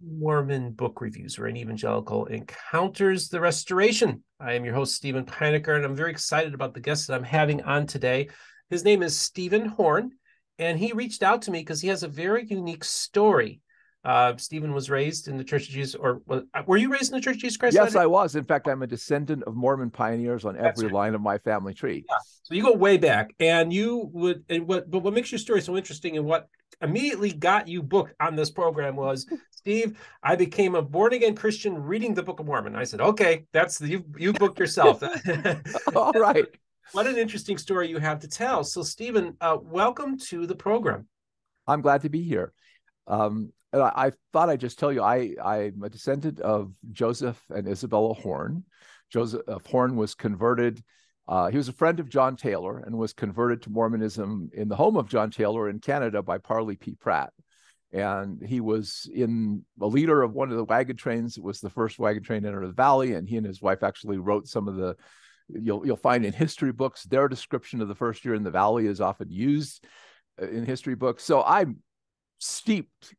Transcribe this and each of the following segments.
Mormon Book Reviews, where an evangelical encounters the restoration. I am your host, Steven Pynakker, and I'm very excited about the guest that I'm having on today. His name is Steven Horne, and he reached out to me because he has a very unique story. Uh, Steven was raised in the Church of Jesus, or were you raised in the Church of Jesus Christ? Yes, I was. In fact, I'm a descendant of Mormon pioneers on every right. line of my family tree. Yeah. So you go way back, and you would. And what? But what makes your story so interesting, and what immediately got you booked on this program was, Steve, I became a born again Christian reading the Book of Mormon. I said, okay, that's the, you. You booked yourself. All right. What an interesting story you have to tell. So, Steven, uh, welcome to the program. I'm glad to be here. Um, I, I thought I'd just tell you I I'm a descendant of Joseph and Isabella Horne. Joseph Horne was converted. Uh, he was a friend of John Taylor and was converted to Mormonism in the home of John Taylor in Canada by Parley P. Pratt. And he was in a leader of one of the wagon trains. It was the first wagon train to enter the valley, and he and his wife actually wrote some of the. You'll you'll find in history books their description of the first year in the valley is often used uh, in history books. So I'm steeped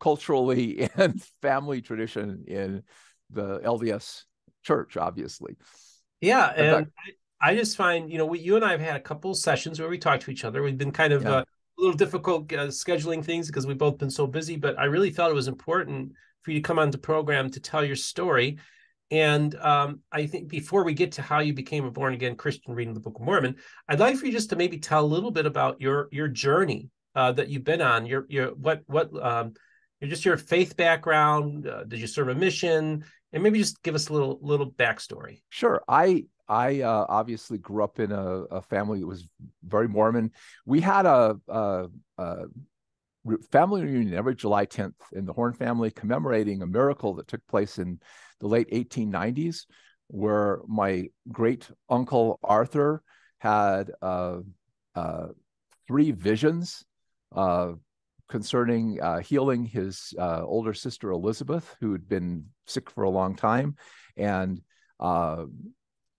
culturally and family tradition in the LDS church, obviously. Yeah, and fact, I, just find you know we, you and I have had a couple sessions where we talked to each other. We've been kind of yeah. uh, little difficult uh, scheduling things because we've both been so busy, but I really felt it was important for you to come on the program to tell your story. And um, I think before we get to how you became a born again Christian reading the Book of Mormon, I'd like for you just to maybe tell a little bit about your your journey uh, that you've been on. Your your what what um, just your faith background. Uh, did you serve a mission? And maybe just give us a little little backstory. Sure. I I uh, obviously grew up in a, a, family that was very Mormon. We had a, a, a, family reunion every July 10th in the Horne family, commemorating a miracle that took place in the late 1890s, where my great uncle Arthur had uh, uh, three visions uh, concerning uh, healing his uh, older sister Elizabeth, who had been sick for a long time and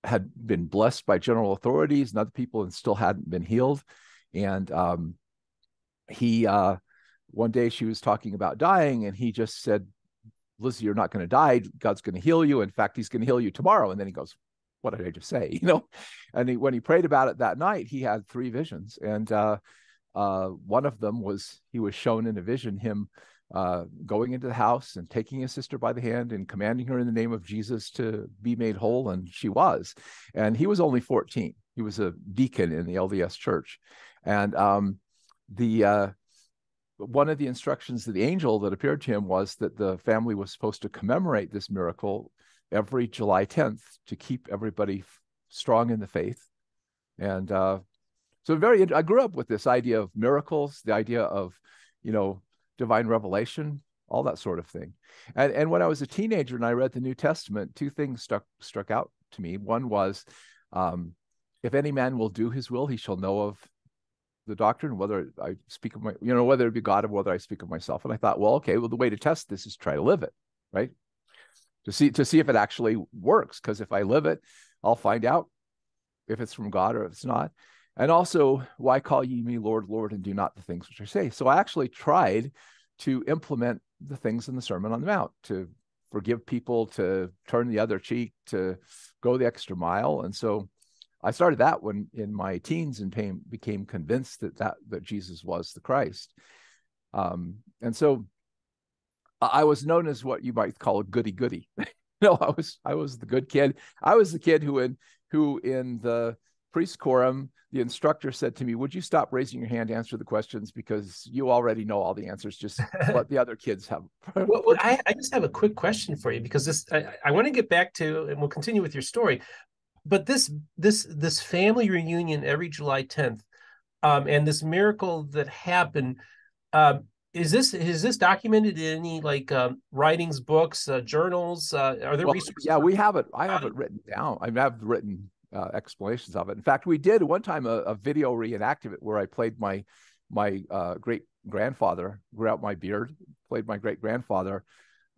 had been blessed by general authorities and other people and still hadn't been healed. And um, he, uh, one day she was talking about dying, and he just said, Lizzie, you're not going to die. God's going to heal you. In fact, he's going to heal you tomorrow. And then he goes, What did I just say? You know, and he, when he prayed about it that night, he had three visions. And uh, uh, one of them was he was shown in a vision him uh, going into the house and taking his sister by the hand and commanding her in the name of Jesus to be made whole, and she was. And he was only 14. He was a deacon in the LDS church, and um, the uh, one of the instructions of the angel that appeared to him was that the family was supposed to commemorate this miracle every July 10th to keep everybody strong in the faith. And uh, so very i grew up with this idea of miracles the idea of you know divine revelation all that sort of thing. And and when i was a teenager and i read the new testament two things struck struck out to me. One was um, if any man will do his will he shall know of the doctrine whether i speak of my you know whether it be god or whether i speak of myself. And i thought well okay well the way to test this is try to live it right? To see to see if it actually works because if i live it i'll find out if it's from god or if it's not and also, why call ye me Lord, Lord, and do not the things which I say? So I actually tried to implement the things in the Sermon on the Mount to forgive people, to turn the other cheek, to go the extra mile. And so I started that when in my teens and became, became convinced that, that that Jesus was the Christ. Um, and so I was known as what you might call a goody goody. no, I was I was the good kid. I was the kid who in who in the priest quorum, the instructor said to me, Would you stop raising your hand to answer the questions? Because you already know all the answers. Just let the other kids have. well, well I, I, just have a quick question for you because this I, I want to get back to, and we'll continue with your story. But this this this family reunion every July 10th, um, and this miracle that happened, uh, is this is this documented in any like um, writings, books, uh, journals? Uh, are there well, resources? Yeah, we have it. I have it written down. I have written uh, explanations of it. In fact, we did one time a, a video reenactment where I played my my uh, great grandfather, grew out my beard, played my great grandfather,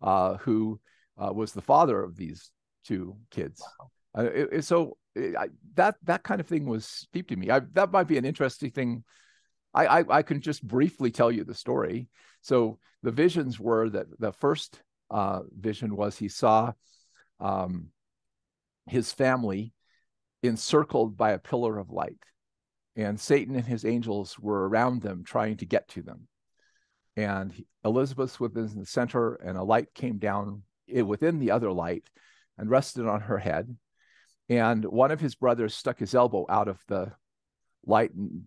uh, who uh, was the father of these two kids. Wow. Uh, it, it, so it, I, that that kind of thing was steeped in me. I, that might be an interesting thing. I, I I can just briefly tell you the story. So the visions were that the first uh, vision was he saw um, his family encircled by a pillar of light, and Satan and his angels were around them trying to get to them. And Elizabeth was in the center, and a light came down eh, within the other light and rested on her head. And one of his brothers stuck his elbow out of the light, and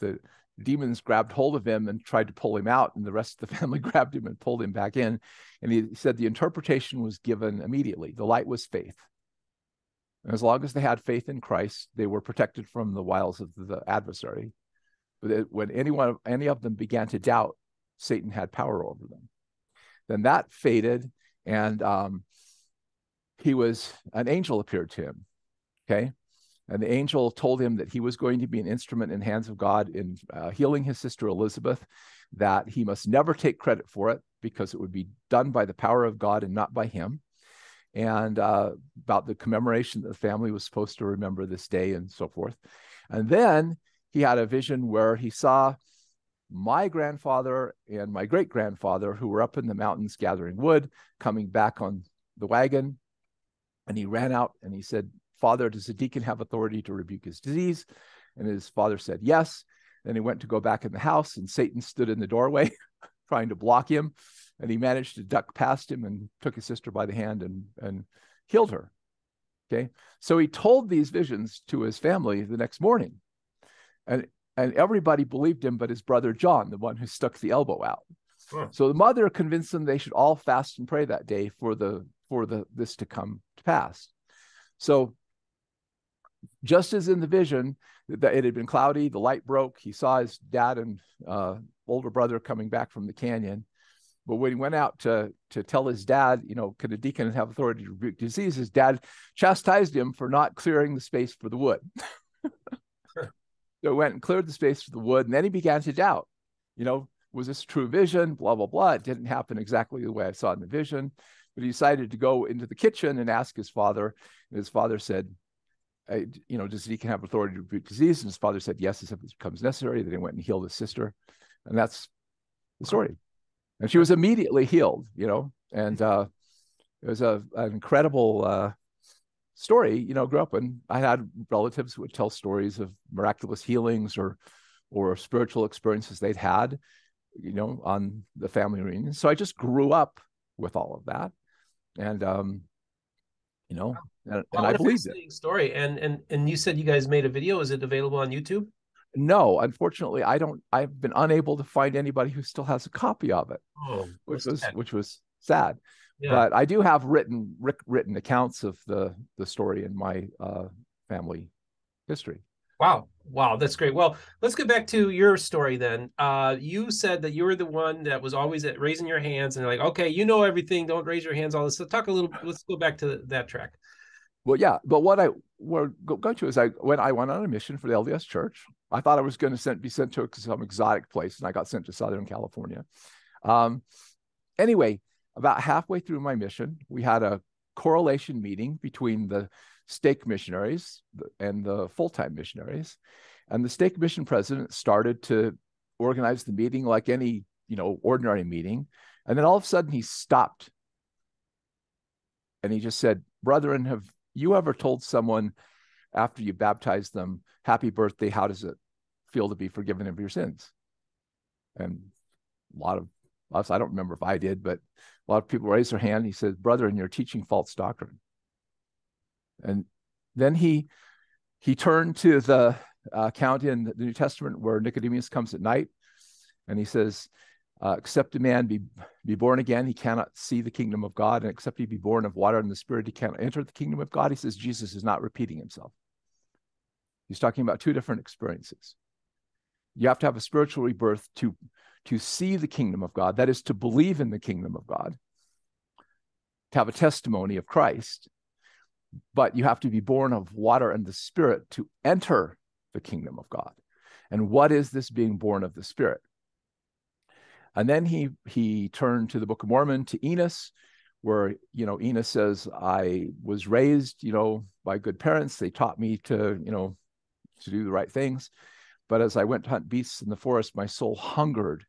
the demons grabbed hold of him and tried to pull him out, and the rest of the family grabbed him and pulled him back in. And he said the interpretation was given immediately. The light was faith. As long as they had faith in Christ, they were protected from the wiles of the adversary. But when anyone, any of them began to doubt, Satan had power over them. Then that faded, and um, he was an angel appeared to him. Okay, and the angel told him that he was going to be an instrument in hands of God in uh, healing his sister Elizabeth, that he must never take credit for it because it would be done by the power of God and not by him. And uh, about the commemoration that the family was supposed to remember this day and so forth. And then he had a vision where he saw my grandfather and my great grandfather, who were up in the mountains gathering wood, coming back on the wagon. And he ran out and he said, Father, does a deacon have authority to rebuke his disease? And his father said, Yes. Then he went to go back in the house, and Satan stood in the doorway trying to block him. And he managed to duck past him and took his sister by the hand and, and healed her. Okay. So he told these visions to his family the next morning. And, and everybody believed him, but his brother John, the one who stuck the elbow out. Huh. So the mother convinced them they should all fast and pray that day for the for the this to come to pass. So just as in the vision that it had been cloudy, the light broke. He saw his dad and uh, older brother coming back from the canyon. But when he went out to to tell his dad, you know, could a deacon have authority to rebuke disease? His dad chastised him for not clearing the space for the wood. so went and cleared the space for the wood, and then he began to doubt. You know, was this true vision? Blah blah blah. It didn't happen exactly the way I saw in the vision. But he decided to go into the kitchen and ask his father. And his father said, you know, does he can have authority to rebuke disease? And his father said, yes, if it becomes necessary. Then he went and healed his sister. And that's the story. And she was immediately healed, you know, and uh, it was a, an incredible uh, story, you know, grew up and I had relatives who would tell stories of miraculous healings or, or spiritual experiences they'd had, you know, on the family reunion. So I just grew up with all of that. And, um, you know, and, and I believe it. Story, and and and you said you guys made a video. Is it available on YouTube? No, unfortunately, I don't. I've been unable to find anybody who still has a copy of it, oh, which was sad. which was sad. Yeah. But I do have written written accounts of the the story in my uh, family history. Wow. Wow, that's great. Well, let's get back to your story then. Uh, you said that you were the one that was always at raising your hands and like, okay, you know everything. Don't raise your hands. All this. So talk a little. Let's go back to that track. Well, yeah, but what I were going to is I when I went on a mission for the LDS Church, I thought I was going to be sent to some exotic place, and I got sent to Southern California. Um, anyway, about halfway through my mission, we had a correlation meeting between the stake missionaries and the full-time missionaries and the stake mission president started to organize the meeting like any you know ordinary meeting and then all of a sudden he stopped and he just said brethren have you ever told someone after you baptized them happy birthday how does it feel to be forgiven of your sins? And a lot of us i don't remember if i did but a lot of people raised their hand. He said brethren you're teaching false doctrine. And then he he turned to the uh, account in the New Testament where Nicodemus comes at night, and he says, uh, "Except a man be be born again, he cannot see the kingdom of God, and except he be born of water and the Spirit, he cannot enter the kingdom of God." He says Jesus is not repeating himself. He's talking about two different experiences. You have to have a spiritual rebirth to to see the kingdom of God. That is to believe in the kingdom of God. To have a testimony of Christ but you have to be born of water and the spirit to enter the kingdom of God. And what is this being born of the spirit? And then he he turned to the Book of Mormon to Enos, where you know Enos says, "I was raised, you know, by good parents. They taught me to, you know, to do the right things. But as I went to hunt beasts in the forest, my soul hungered,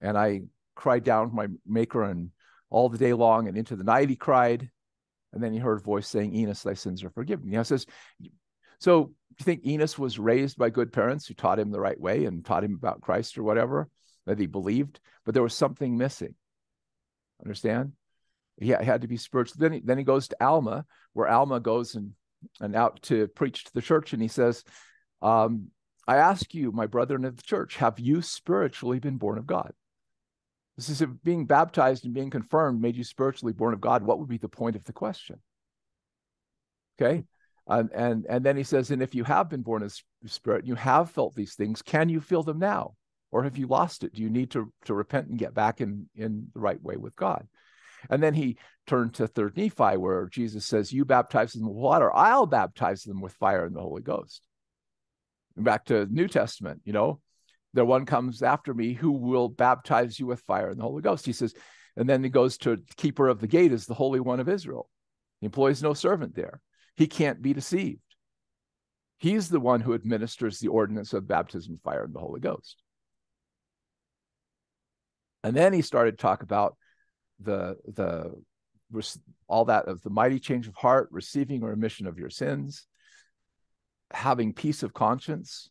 and I cried down to my Maker and all the day long, and into the night he cried. And then he heard a voice saying, Enos, thy sins are forgiven. You know, says, so do you think Enos was raised by good parents who taught him the right way and taught him about Christ or whatever that he believed? But there was something missing. Understand? He had to be spiritual. Then he, then he goes to Alma, where Alma goes and, and out to preach to the church, and he says, um, I ask you, my brethren of the church, have you spiritually been born of God? This is if being baptized and being confirmed made you spiritually born of God. What would be the point of the question? Okay. And, and, and then he says, and if you have been born of spirit, and you have felt these things, can you feel them now? Or have you lost it? Do you need to, to repent and get back in, in the right way with God? And then he turned to third Nephi, where Jesus says, You baptize them with water, I'll baptize them with fire and the Holy Ghost. And back to New Testament, you know, the one comes after me who will baptize you with fire and the Holy Ghost. He says, and then he goes to keeper of the gate is the Holy One of Israel. He employs no servant there. He can't be deceived. He's the one who administers the ordinance of baptism, fire, and the Holy Ghost. And then he started to talk about the the all that of the mighty change of heart, receiving remission of your sins, having peace of conscience,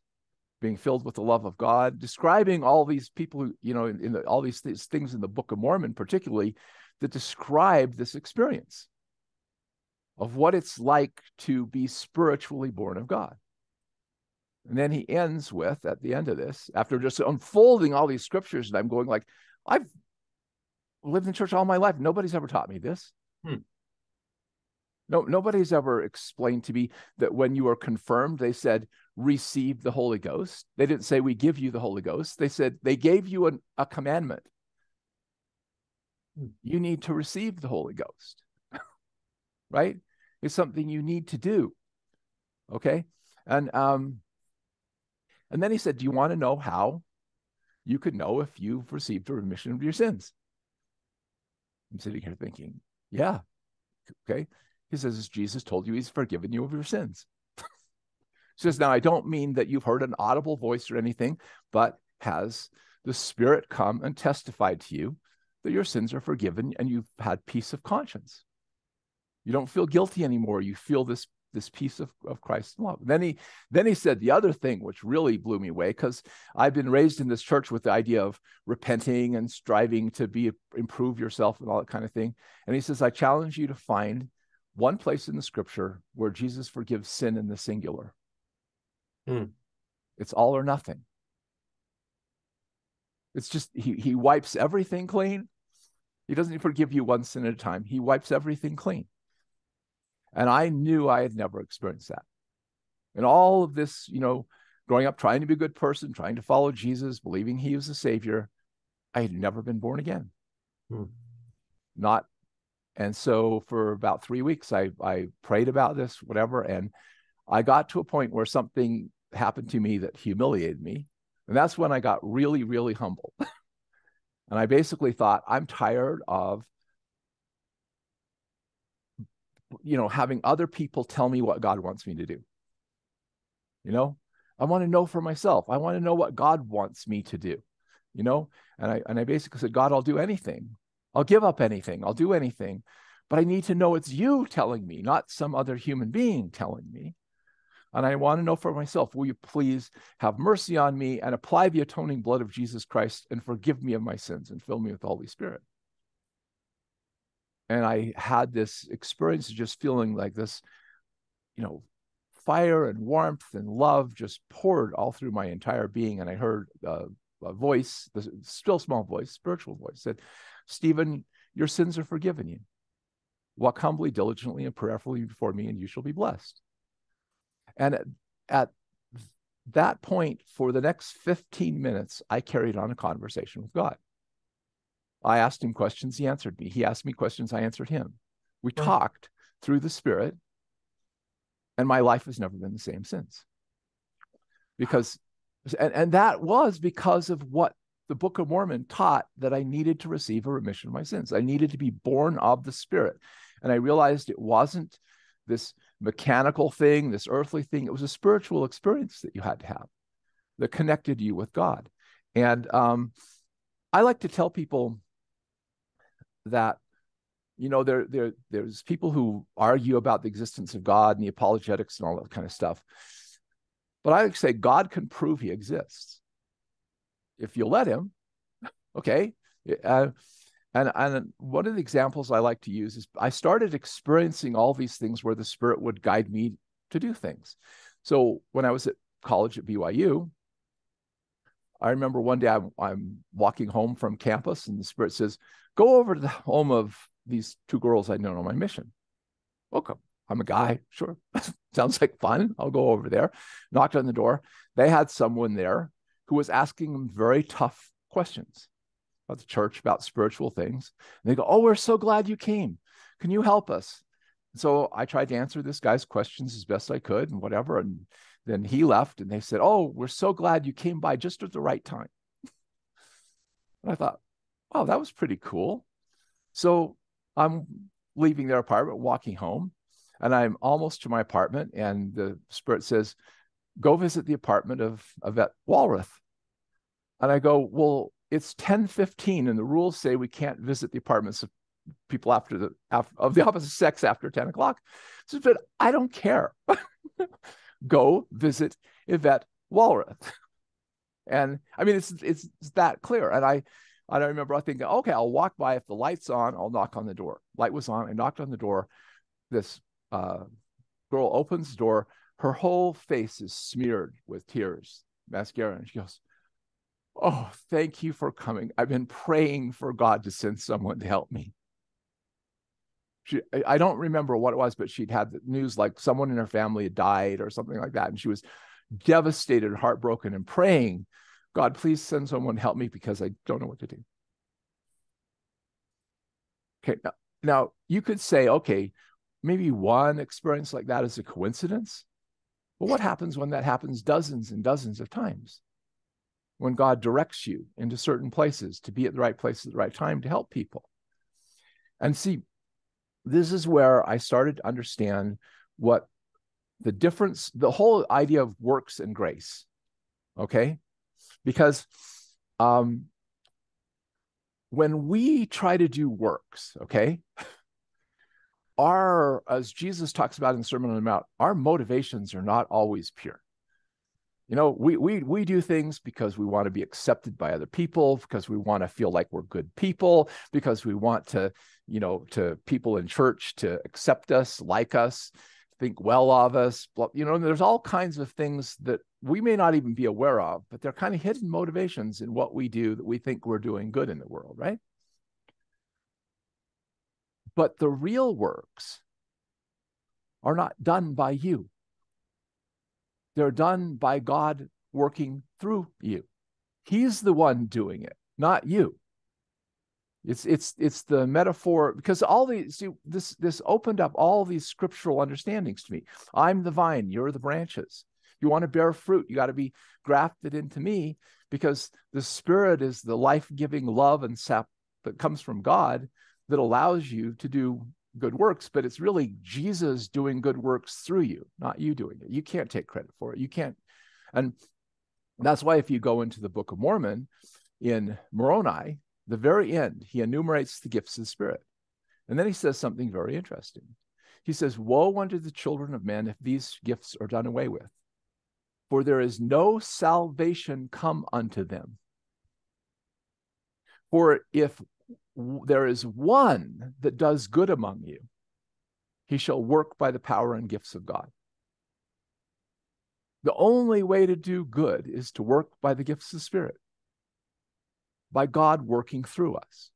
being filled with the love of God, describing all these people who, you know, in, in the, all these th- things in the Book of Mormon, particularly, that describe this experience of what it's like to be spiritually born of God. And then he ends with, at the end of this, after just unfolding all these scriptures, and I'm going like, I've lived in church all my life. Nobody's ever taught me this. Hmm. No, nobody's ever explained to me that when you are confirmed, they said, receive the Holy Ghost. They didn't say, we give you the Holy Ghost. They said, they gave you an, a commandment. Hmm. You need to receive the Holy Ghost, right? It's something you need to do. Okay. And, um, and then he said, do you want to know how you could know if you've received a remission of your sins? I'm sitting here thinking, yeah. Okay. He says, As Jesus told you he's forgiven you of your sins. he says, now I don't mean that you've heard an audible voice or anything, but has the Spirit come and testified to you that your sins are forgiven and you've had peace of conscience. You don't feel guilty anymore. You feel this this peace of, of Christ's love. Then he then he said the other thing which really blew me away because I've been raised in this church with the idea of repenting and striving to be improve yourself and all that kind of thing. And he says, I challenge you to find one place in the scripture where Jesus forgives sin in the singular. Hmm. It's all or nothing. It's just he he wipes everything clean. He doesn't forgive you one sin at a time. He wipes everything clean. And I knew I had never experienced that. And all of this, you know, growing up trying to be a good person, trying to follow Jesus, believing he was the savior, I had never been born again. Hmm. Not and so for about three weeks, I, I prayed about this, whatever. And I got to a point where something happened to me that humiliated me. And that's when I got really, really humble. and I basically thought, I'm tired of, you know, having other people tell me what God wants me to do. You know, I want to know for myself. I want to know what God wants me to do. You know, and I and I basically said, God, I'll do anything I'll give up anything, I'll do anything, but I need to know it's you telling me, not some other human being telling me. And I want to know for myself, will you please have mercy on me and apply the atoning blood of Jesus Christ and forgive me of my sins and fill me with the Holy Spirit? And I had this experience of just feeling like this, you know, fire and warmth and love just poured all through my entire being. And I heard a voice, the still small voice, spiritual voice, said, Steven, your sins are forgiven you. Walk humbly, diligently, and prayerfully before me, and you shall be blessed. And at, at that point, for the next 15 minutes, I carried on a conversation with God. I asked him questions, he answered me. He asked me questions, I answered him. We talked through the Spirit, and my life has never been the same since. Because, and, and that was because of what the Book of Mormon taught that I needed to receive a remission of my sins. I needed to be born of the Spirit. And I realized it wasn't this mechanical thing, this earthly thing. It was a spiritual experience that you had to have that connected you with God. And um, I like to tell people that you know, there, there, there's people who argue about the existence of God and the apologetics and all that kind of stuff. But I say God can prove he exists if you let him. Okay. Uh, and, and one of the examples I like to use is I started experiencing all these things where the Spirit would guide me to do things. So when I was at college at BYU, I remember one day I'm, I'm walking home from campus and the Spirit says, Go over to the home of these two girls I know on my mission. Welcome. I'm a guy. Sure. Sounds like fun. I'll go over there. Knocked on the door. They had someone there who was asking them very tough questions about the church, about spiritual things. And they go, Oh, we're so glad you came. Can you help us? so I tried to answer this guy's questions as best I could and whatever. And then he left and they said, Oh, we're so glad you came by just at the right time. and I thought, Wow, that was pretty cool. So I'm leaving their apartment, walking home, and I'm almost to my apartment. And the spirit says, Go visit the apartment of Yvette Walrath. And I go, Well, it's 10 15, and the rules say we can't visit the apartments of people after the of the opposite sex after 10 o'clock. So, but I don't care. Go visit Yvette Walrath. And I mean, it's, it's that clear. And I I remember I thinking, okay, I'll walk by. If the light's on, I'll knock on the door. Light was on. I knocked on the door. This uh, girl opens the door. Her whole face is smeared with tears, mascara. And she goes, Oh, thank you for coming. I've been praying for God to send someone to help me. She, I don't remember what it was, but she'd had the news like someone in her family had died or something like that. And she was devastated, heartbroken, and praying God, please send someone help me because I don't know what to do. Okay, now, now you could say, okay, maybe one experience like that is a coincidence. But what happens when that happens dozens and dozens of times? When God directs you into certain places to be at the right place at the right time to help people. And see, this is where I started to understand what the difference, the whole idea of works and grace. Okay because um, when we try to do works, okay, our, as Jesus talks about in Sermon on the Mount, our motivations are not always pure. You know, we we we do things because we want to be accepted by other people, because we want to feel like we're good people, because we want to, you know, to people in church to accept us, like us, think well of us. You know, there's all kinds of things that we may not even be aware of, but they're kind of hidden motivations in what we do that we think we're doing good in the world, right? But the real works are not done by you. They're done by God working through you. He's the one doing it, not you. It's it's it's the metaphor because all these see this this opened up all these scriptural understandings to me. I'm the vine, you're the branches. You want to bear fruit, you got to be grafted into me because the spirit is the life-giving love and sap that comes from God that allows you to do good works, but it's really Jesus doing good works through you, not you doing it. You can't take credit for it. You can't. And that's why if you go into the Book of Mormon in Moroni, the very end, he enumerates the gifts of the Spirit. And then he says something very interesting. He says, Woe unto the children of men if these gifts are done away with, for there is no salvation come unto them. For if there is one that does good among you, he shall work by the power and gifts of God. The only way to do good is to work by the gifts of the Spirit by God working through us.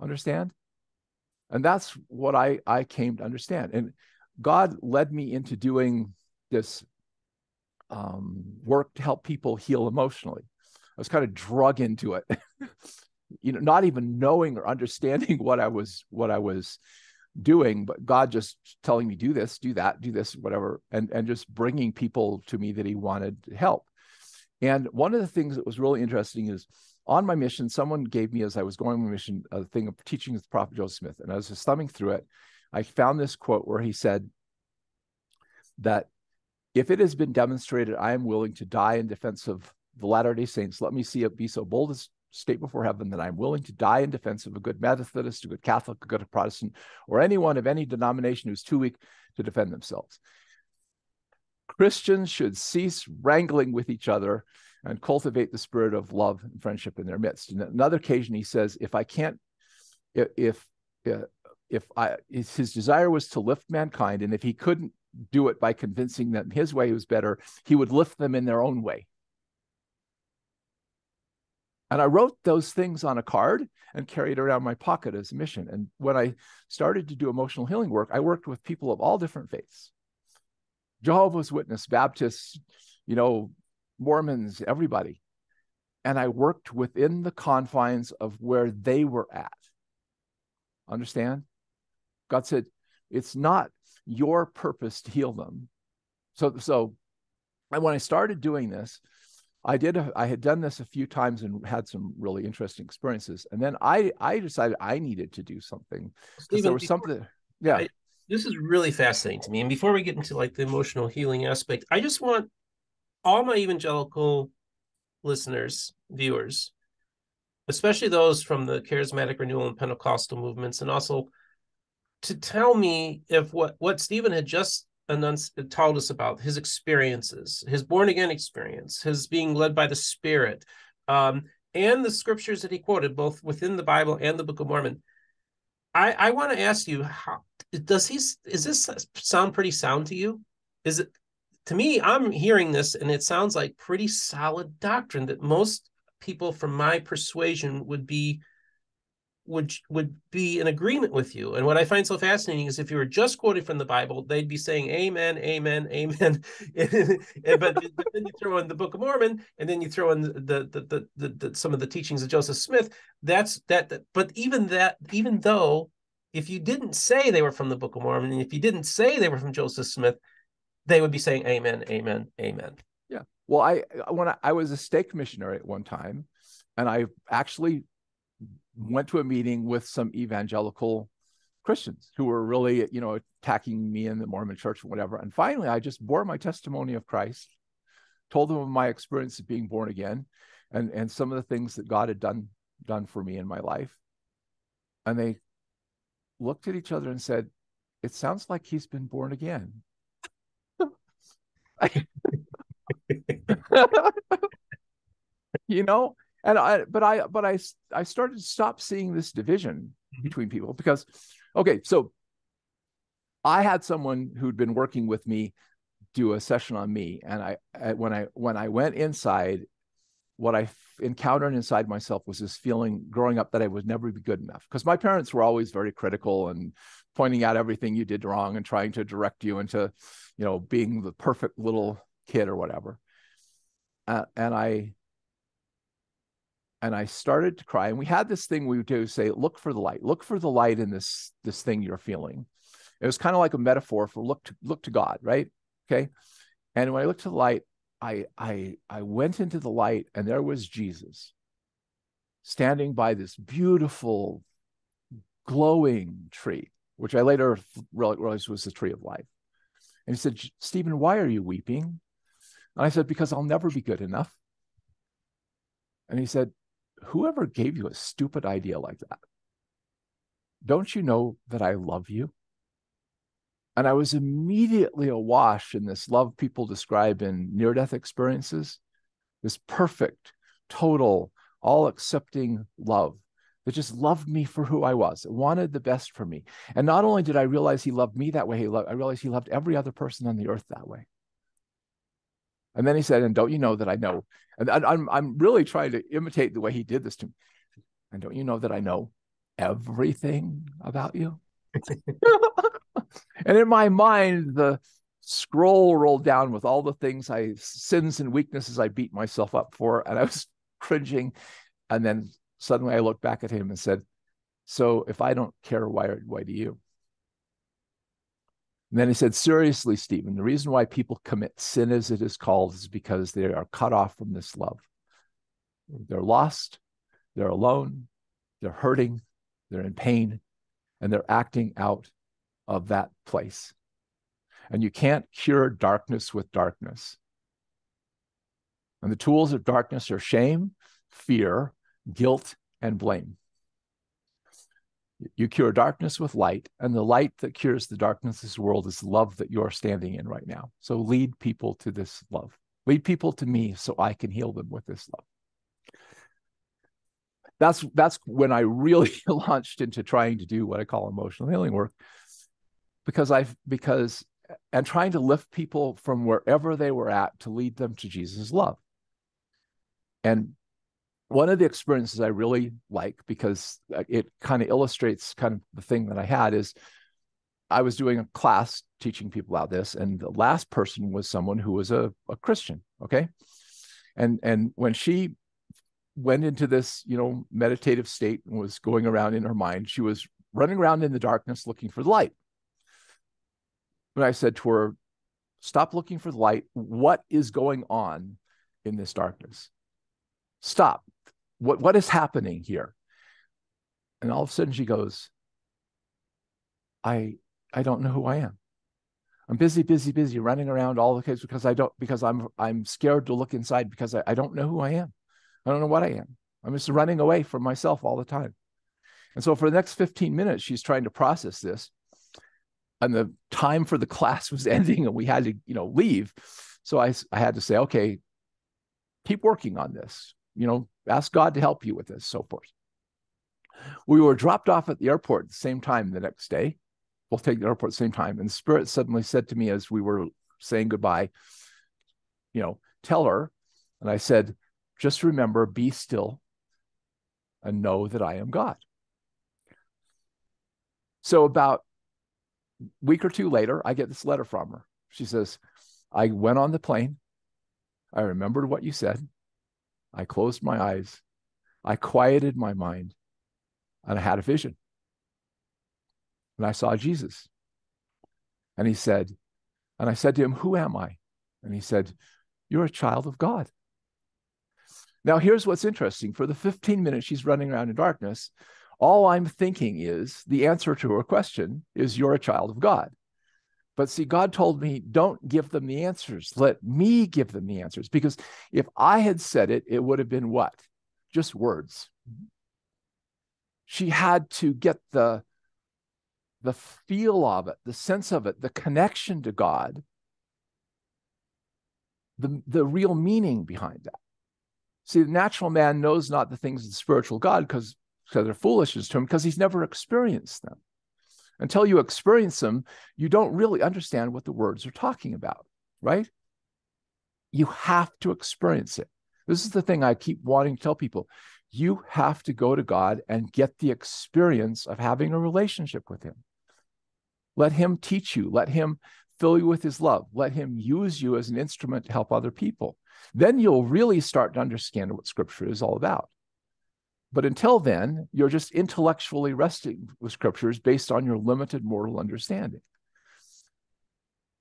Understand? And that's what I, I came to understand. And God led me into doing this um, work to help people heal emotionally. I was kind of drug into it, you know, not even knowing or understanding what I was what I was doing, but God just telling me do this, do that, do this, whatever, and and just bringing people to me that He wanted help. And one of the things that was really interesting is on my mission, someone gave me, as I was going on my mission, a thing of teaching with Prophet Joseph Smith. And as I was just thumbing through it. I found this quote where he said that if it has been demonstrated I am willing to die in defense of the Latter day Saints, let me see it be so bold as state before heaven that I'm willing to die in defense of a good Methodist, a good Catholic, a good Protestant, or anyone of any denomination who's too weak to defend themselves. Christians should cease wrangling with each other and cultivate the spirit of love and friendship in their midst. And another occasion, he says, if I can't, if, if, if I, his desire was to lift mankind, and if he couldn't do it by convincing them his way was better, he would lift them in their own way. And I wrote those things on a card and carried around my pocket as a mission. And when I started to do emotional healing work, I worked with people of all different faiths Jehovah's Witness, Baptists, you know, Mormons, everybody. And I worked within the confines of where they were at. Understand? God said, it's not your purpose to heal them. So, so, and when I started doing this, I did. I had done this a few times and had some really interesting experiences. And then I, I decided I needed to do something. There was something. Yeah, I, this is really fascinating to me. And before we get into like the emotional healing aspect, I just want all my evangelical listeners, viewers, especially those from the charismatic renewal and Pentecostal movements, and also to tell me if what what Steven had just announced, told us about his experiences, his born again experience, his being led by the Spirit, um, and the scriptures that he quoted, both within the Bible and the Book of Mormon. I, I want to ask you, how does he? Is this sound pretty sound to you? Is it? To me, I'm hearing this, and it sounds like pretty solid doctrine that most people from my persuasion would be would would be in agreement with you. And what I find so fascinating is if you were just quoting from the Bible, they'd be saying Amen, Amen, Amen. but, then you throw in the Book of Mormon, and then you throw in the the, the the, the some of the teachings of Joseph Smith. That's that, that. But even that, even though if you didn't say they were from the Book of Mormon, and if you didn't say they were from Joseph Smith, they would be saying Amen, Amen, Amen. Yeah. Well, I when I, I was a stake missionary at one time, and I actually went to a meeting with some evangelical Christians who were really, you know, attacking me in the Mormon church and whatever. And finally, I just bore my testimony of Christ, told them of my experience of being born again and, and some of the things that God had done, done for me in my life. And they looked at each other and said, It sounds like he's been born again. you know, and I, but I, but I, I started to stop seeing this division mm-hmm. between people because, okay, so I had someone who'd been working with me do a session on me, and I, when I when I went inside, what I encountered inside myself was this feeling growing up that I would never be good enough because my parents were always very critical and pointing out everything you did wrong and trying to direct you into, you know, being the perfect little kid or whatever. Uh, and I and I started to cry. And we had this thing we would do say, look for the light, look for the light in this this thing you're feeling. It was kind of like a metaphor for look to look to God, right? Okay. And when I looked to the light, I I I went into the light and there was Jesus standing by this beautiful glowing tree, which I later realized was the tree of life. And he said, Steven, why are you weeping? And I said, because I'll never be good enough. And he said, whoever gave you a stupid idea like that? Don't you know that I love you? And I was immediately awash in this love people describe in near death experiences, this perfect, total, all accepting love that just loved me for who I was, wanted the best for me. And not only did I realize he loved me that way, he loved, I realized he loved every other person on the earth that way. And then he said, And don't you know that I know? And I'm, I'm really trying to imitate the way he did this to me. And don't you know that I know everything about you? and in my mind, the scroll rolled down with all the things I, sins and weaknesses I beat myself up for. And I was cringing. And then suddenly I looked back at him and said, So if I don't care, why, why do you? And then he said, Seriously, Steven, the reason why people commit sin as it is called is because they are cut off from this love. They're lost, they're alone, they're hurting, they're in pain, and they're acting out of that place. And you can't cure darkness with darkness. And the tools of darkness are shame, fear, guilt, and blame. You cure darkness with light, and the light that cures the darkness of this world is love that you're standing in right now. So lead people to this love. Lead people to me so I can heal them with this love. That's that's when I really launched into trying to do what I call emotional healing work. Because I've because and trying to lift people from wherever they were at to lead them to Jesus' love. And one of the experiences I really like because uh, it kind of illustrates kind of the thing that I had is I was doing a class teaching people about this, and the last person was someone who was a, a Christian. Okay. And and when she went into this, you know, meditative state and was going around in her mind, she was running around in the darkness looking for the light. But I said to her, Stop looking for the light. What is going on in this darkness? Stop. What, what is happening here? And all of a sudden she goes, I I don't know who I am. I'm busy, busy, busy, running around all the kids because I don't because I'm I'm scared to look inside because I, I don't know who I am. I don't know what I am. I'm just running away from myself all the time. And so for the next 15 minutes, she's trying to process this and the time for the class was ending and we had to you know leave so i i had to say okay keep working on this you know ask god to help you with this so forth we were dropped off at the airport at the same time the next day we'll take the airport at the same time and the spirit suddenly said to me as we were saying goodbye you know tell her and i said just remember be still and know that i am god so about week or two later, I get this letter from her. She says, I went on the plane. I remembered what you said. I closed my eyes. I quieted my mind and I had a vision. And I saw Jesus. And he said, and I said to him, Who am I? And he said, You're a child of God. Now, here's what's interesting. For the 15 minutes she's running around in darkness, all I'm thinking is the answer to her question is you're a child of God. But see, God told me, don't give them the answers. Let me give them the answers. Because if I had said it, it would have been what? Just words. Mm-hmm. She had to get the, the feel of it, the sense of it, the connection to God, the, the real meaning behind that. See, the natural man knows not the things of the spiritual God because because they're foolishness to him because he's never experienced them. Until you experience them, you don't really understand what the words are talking about, right? You have to experience it. This is the thing I keep wanting to tell people. You have to go to God and get the experience of having a relationship with Him. Let Him teach you, let Him fill you with His love, let Him use you as an instrument to help other people. Then you'll really start to understand what Scripture is all about. But until then, you're just intellectually resting with scriptures based on your limited mortal understanding.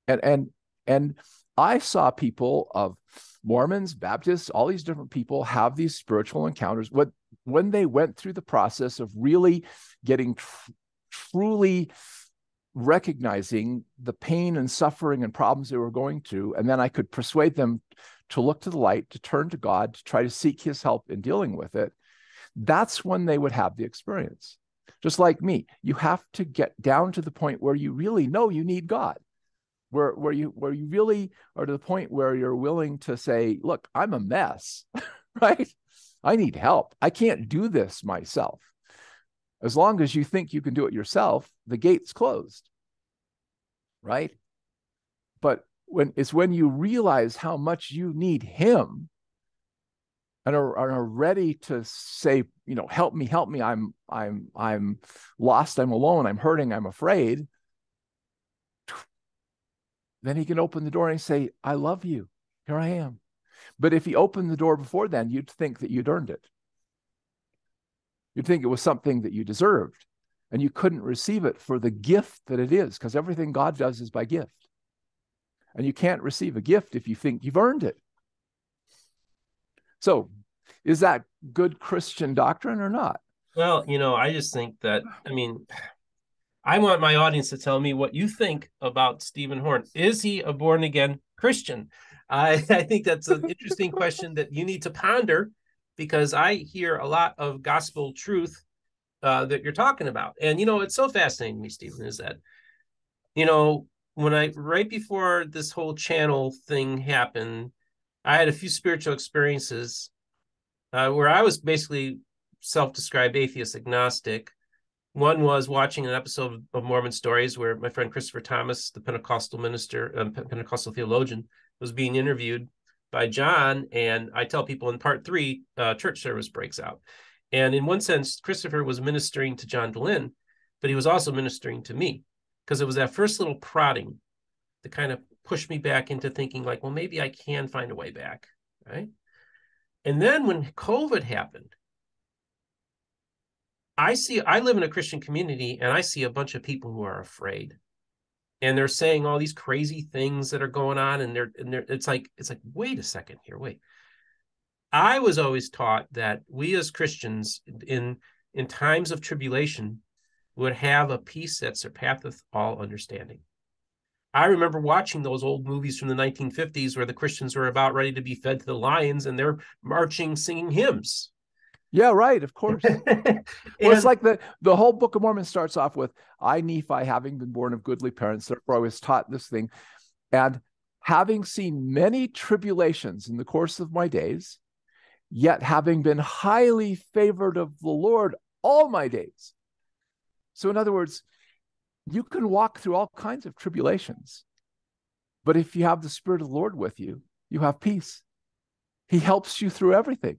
And and and I saw people of Mormons, Baptists, all these different people have these spiritual encounters. What when they went through the process of really getting tr- truly recognizing the pain and suffering and problems they were going through, and then I could persuade them to look to the light, to turn to God, to try to seek His help in dealing with it that's when they would have the experience. Just like me, you have to get down to the point where you really know you need God. Where, where you where you really are to the point where you're willing to say, look, I'm a mess, right? I need help. I can't do this myself. As long as you think you can do it yourself, the gate's closed. Right? But when it's when you realize how much you need him and are, are ready to say, you know, help me, help me. I'm, I'm, I'm lost. I'm alone. I'm hurting. I'm afraid. Then he can open the door and say, I love you. Here I am. But if he opened the door before then, you'd think that you'd earned it. You'd think it was something that you deserved, and you couldn't receive it for the gift that it is, because everything God does is by gift. And you can't receive a gift if you think you've earned it. So, is that good Christian doctrine or not? Well, you know, I just think that, I mean, I want my audience to tell me what you think about Steven Horne. Is he a born again Christian? I, I think that's an interesting question that you need to ponder because I hear a lot of gospel truth uh, that you're talking about. And you know, it's so fascinating to me, Steven, is that you know when I right before this whole channel thing happened, I had a few spiritual experiences uh, where I was basically self-described atheist agnostic. One was watching an episode of Mormon Stories where my friend Christopher Thomas, the Pentecostal minister, um, Pentecostal theologian, was being interviewed by John. And I tell people in part three, uh, church service breaks out. And in one sense, Christopher was ministering to John Dehlin, but he was also ministering to me because it was that first little prodding that kind of pushed me back into thinking, like, well, maybe I can find a way back. Right. And then when COVID happened, I see, I live in a Christian community and I see a bunch of people who are afraid. And they're saying all these crazy things that are going on. And they're, and they're, it's like, it's like, wait a second here, wait. I was always taught that we as Christians in, in times of tribulation would have a peace that surpasseth all understanding. I remember watching those old movies from the 1950s where the Christians were about ready to be fed to the lions and they're marching, singing hymns. Yeah, right. Of course. well, and, it's like the the whole Book of Mormon starts off with I Nephi, having been born of goodly parents, therefore I was taught this thing, and having seen many tribulations in the course of my days, yet having been highly favored of the Lord all my days. So, in other words, you can walk through all kinds of tribulations. But if you have the Spirit of the Lord with you, you have peace. He helps you through everything.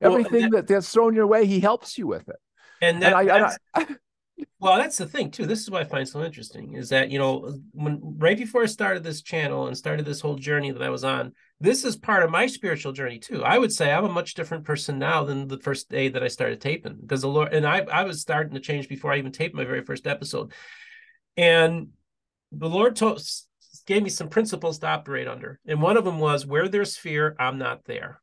Everything well, that, that, that's thrown your way, he helps you with it. And, that, and I, I, well, that's the thing too. This is what I find so interesting is that you know when right before I started this channel and started this whole journey that I was on, this is part of my spiritual journey too. I would say I'm a much different person now than the first day that I started taping because the Lord and I I was starting to change before I even taped my very first episode. And the Lord told, gave me some principles to operate under. And one of them was where there's fear, I'm not there.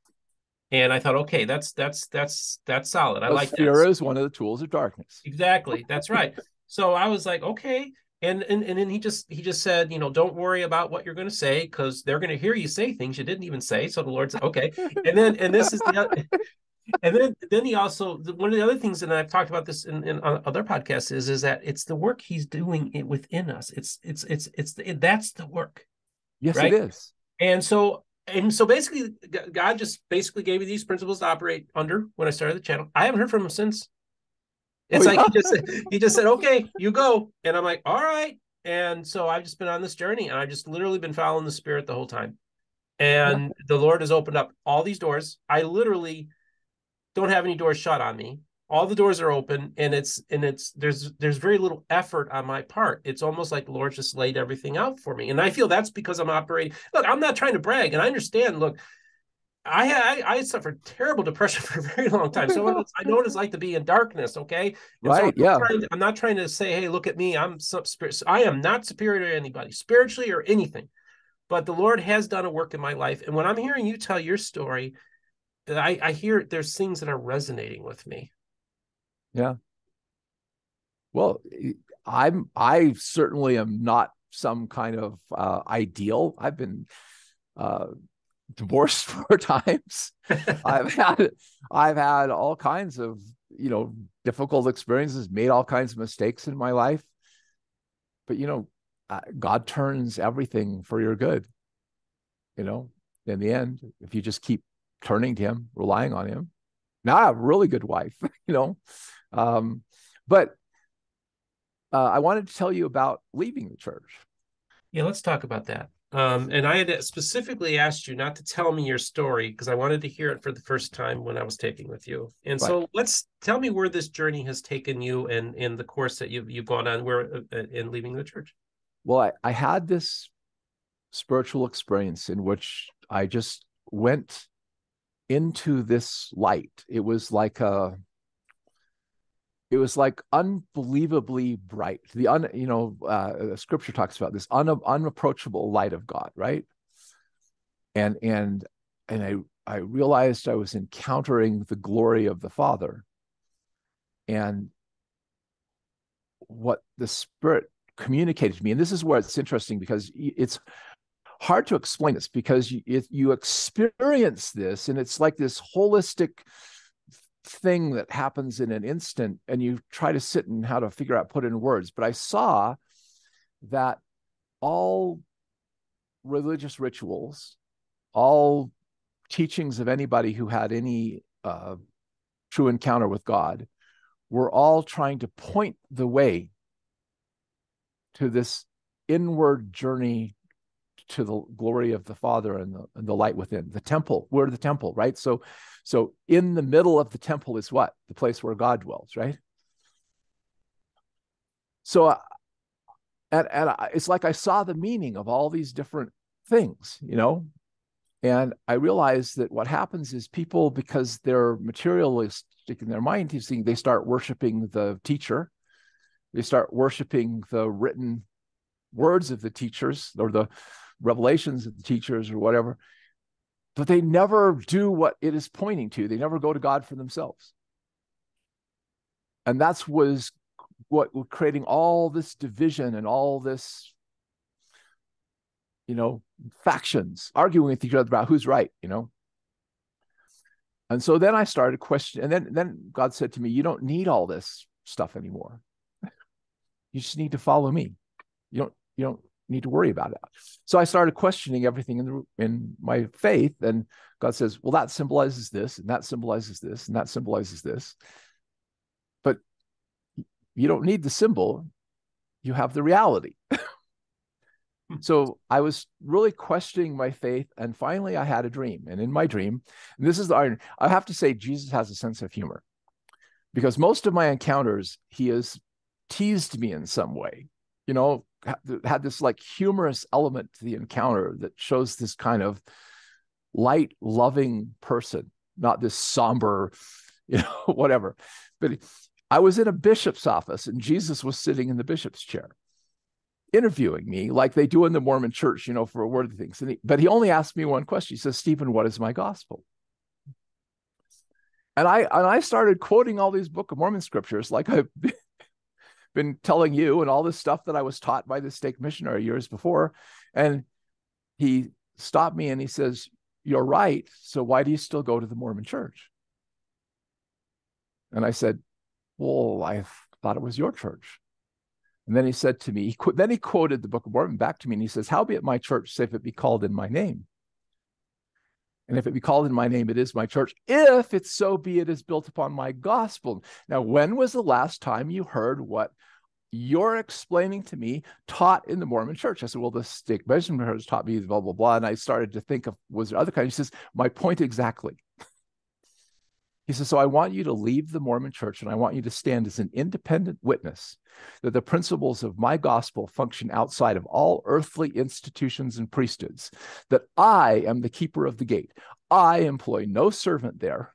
And I thought, okay, that's that's that's that's solid. I like fear that. is one of the tools of darkness. Exactly. That's right. so I was like, okay. And, and and then he just he just said, you know, don't worry about what you're going to say because they're going to hear you say things you didn't even say. So the Lord said, okay. And then and this is the and then then he also one of the other things and i've talked about this in, in other podcasts is is that it's the work he's doing it within us. It's it's it's it's the, that's the work yes right? it is. And so and so basically god just basically gave me these principles to operate under when i started the channel. I haven't heard from him since. It's oh, like yeah. he just said, he just said okay you go. And i'm like all right. And so i've just been on this journey and i've just literally been following the spirit the whole time. And yeah. the lord has opened up all these doors. I literally don't have any doors shut on me all the doors are open and it's and it's there's there's very little effort on my part it's almost like lord just laid everything out for me and i feel that's because i'm operating look i'm not trying to brag and i understand look I, I I suffered terrible depression for a very long time, so I know what it's like to be in darkness. Okay, and right? So yeah. To, I'm not trying to say, "Hey, look at me. I'm some spirit. I am not superior to anybody, spiritually or anything." But the Lord has done a work in my life, and when I'm hearing you tell your story, I, I hear there's things that are resonating with me. Yeah. Well, I'm I certainly am not some kind of uh, ideal. I've been uh, divorced four times. I've had I've had all kinds of you know difficult experiences, made all kinds of mistakes in my life. But you know, uh, God turns everything for your good. You know, in the end, if you just keep turning to him, relying on him. Now I have a really good wife, you know. Um, but uh, I wanted to tell you about leaving the church. Yeah, let's talk about that. Um, and I had specifically asked you not to tell me your story because I wanted to hear it for the first time when I was taping with you. And right. so let's tell me where this journey has taken you and in the course that you've, you've gone on where uh, uh, in leaving the church. Well, I, I had this spiritual experience in which I just went into this light. It was like a it was like unbelievably bright. The un, you know, uh, scripture talks about this un, unapproachable light of God, right? And and and I I realized I was encountering the glory of the Father, and what the Spirit communicated to me. And this is where it's interesting because it's hard to explain this because you, it, you experience this and it's like this holistic thing that happens in an instant and you try to sit and how to figure out put in words but i saw that all religious rituals all teachings of anybody who had any uh, true encounter with god were all trying to point the way to this inward journey to the glory of the Father and the, and the light within. The temple, we're the temple, right? So, so in the middle of the temple is what? The place where God dwells, right? So, uh, and, and I, it's like I saw the meaning of all these different things, you know, and I realized that what happens is people, because they're materialistic in their mind, they start worshiping the teacher, they start worshiping the written words of the teachers or the revelations of the teachers or whatever, but they never do what it is pointing to. They never go to God for themselves. And that's was what creating all this division and all this, you know, factions, arguing with each other about who's right, you know. And so then I started questioning, and then then God said to me, You don't need all this stuff anymore. You just need to follow me. You don't you don't need to worry about it. So I started questioning everything in the in my faith, and God says, "Well, that symbolizes this, and that symbolizes this, and that symbolizes this." But you don't need the symbol; you have the reality. Hmm. so I was really questioning my faith, and finally, I had a dream. And in my dream, and this is the iron. I have to say, Jesus has a sense of humor, because most of my encounters, he has teased me in some way. You know, had this like humorous element to the encounter that shows this kind of light loving person not this somber you know whatever. But i was in a bishop's office and jesus was sitting in the bishop's chair interviewing me like they do in the mormon church you know for a word of things he, but he only asked me one question. He says steven what is my gospel? And i and i started quoting all these book of mormon scriptures like i been telling you and all this stuff that I was taught by the stake missionary years before. And he stopped me and he says, You're right. So why do you still go to the Mormon church? And I said, Well, I thought it was your church. And then he said to me, he then he quoted the Book of Mormon back to me and he says, How be it my church, if it be called in my name? And if it be called in my name, it is my church. If it so be it is built upon my gospel. Now, when was the last time you heard what you're explaining to me taught in the Mormon church? I said, Well, the stake missionary has taught me blah, blah, blah. And I started to think of was there other kind? He says, My point exactly. He says, So I want you to leave the Mormon church and I want you to stand as an independent witness that the principles of my gospel function outside of all earthly institutions and priesthoods, that I am the keeper of the gate. I employ no servant there,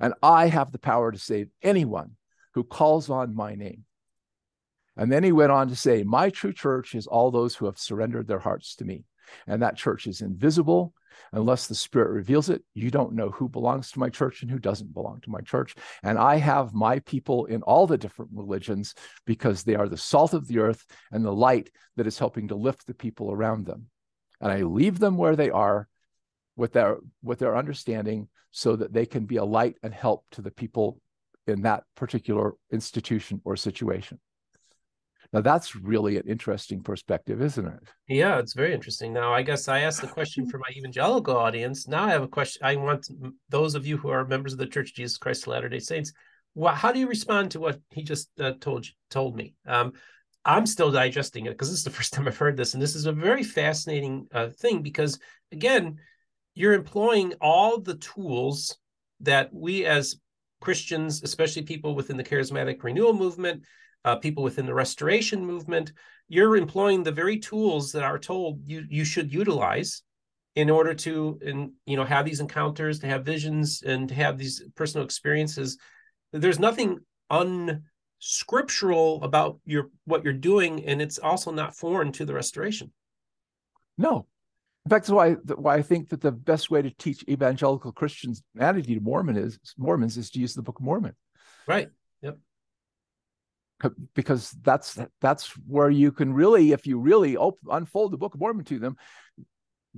and I have the power to save anyone who calls on my name. And then he went on to say, My true church is all those who have surrendered their hearts to me. And that church is invisible unless the Spirit reveals it. You don't know who belongs to my church and who doesn't belong to my church. And I have my people in all the different religions because they are the salt of the earth and the light that is helping to lift the people around them. And I leave them where they are with their with their understanding so that they can be a light and help to the people in that particular institution or situation. Now that's really an interesting perspective, isn't it? Yeah, it's very interesting. Now, I guess I asked the question for my evangelical audience. Now I have a question. I want those of you who are members of the Church of Jesus Christ of Latter-day Saints. Well, how do you respond to what he just uh, told you, told me? Um, I'm still digesting it because this is the first time I've heard this, and this is a very fascinating uh, thing because again, you're employing all the tools that we as Christians, especially people within the charismatic renewal movement, uh, people within the restoration movement, you're employing the very tools that are told you you should utilize in order to and you know have these encounters, to have visions, and to have these personal experiences. There's nothing unscriptural about your what you're doing, and it's also not foreign to the restoration. No, in fact, that's why why I think that the best way to teach evangelical Christians humanity to Mormon is Mormons is to use the Book of Mormon. Right. Because that's that's where you can really if you really unfold the book of mormon to them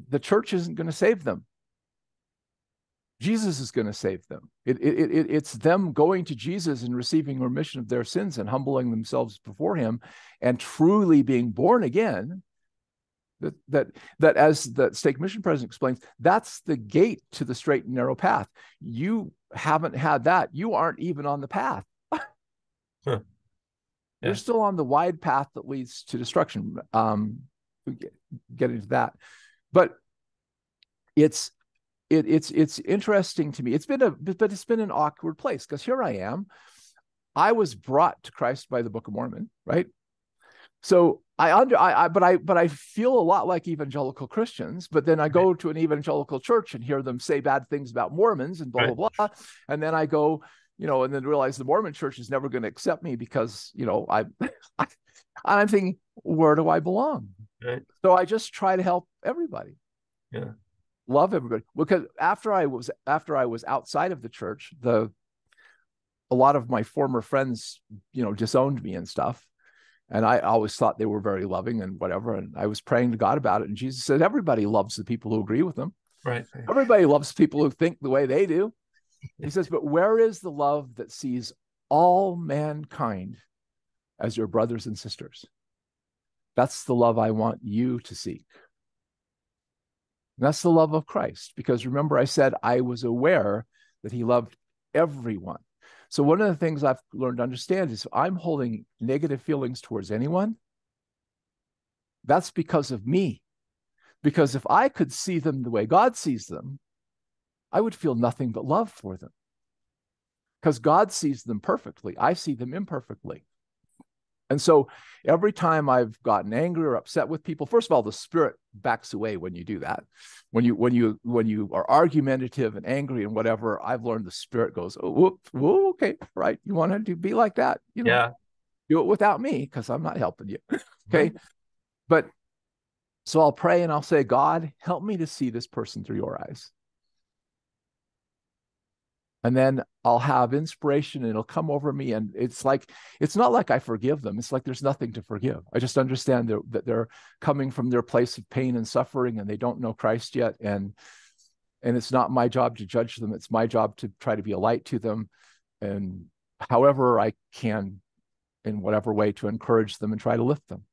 the church isn't going to save them Jesus is going to save them. It, it, it, it's them going to Jesus and receiving remission of their sins and humbling themselves before him and truly being born again. That, that, that as the stake mission president explains, that's the gate to the straight and narrow path. You haven't had that. You aren't even on the path. Yeah. You're still on the wide path that leads to destruction. Um, get, get into that, but it's it, it's it's interesting to me. It's been a but it's been an awkward place because here I am. I was brought to Christ by the Book of Mormon, right? So I under I, I, but I but I feel a lot like evangelical Christians, but then I go to an evangelical church and hear them say bad things about Mormons and blah right. blah blah. And then I go, you know, and then realize the Mormon church is never going to accept me because, you know, I, I I'm thinking, where do I belong? Right. So I just try to help everybody. Yeah. Love everybody. Because after I was after I was outside of the church, the a lot of my former friends, you know, disowned me and stuff. And I always thought they were very loving and whatever. And I was praying to God about it. And Jesus said, everybody loves the people who agree with them. Right. Everybody loves people who think the way they do. He says, But where is the love that sees all mankind as your brothers and sisters? That's the love I want you to seek. And that's the love of Christ. Because remember, I said I was aware that he loved everyone. So, one of the things I've learned to understand is if I'm holding negative feelings towards anyone, that's because of me. Because if I could see them the way God sees them, I would feel nothing but love for them. Because God sees them perfectly, I see them imperfectly. And so every time I've gotten angry or upset with people, first of all, the spirit backs away when you do that. When you when you when you are argumentative and angry and whatever, I've learned the spirit goes, oh, whoop, whoop okay, right. You want to be like that, you know, yeah. do it without me because I'm not helping you. okay. Mm-hmm. But so I'll pray and I'll say, God, help me to see this person through your eyes and then I'll have inspiration and it'll come over me. And it's like, it's not like I forgive them. It's like there's nothing to forgive. I just understand that, that they're coming from their place of pain and suffering and they don't know Christ yet. And, and it's not my job to judge them. It's my job to try to be a light to them. And however I can, in whatever way, to encourage them and try to lift them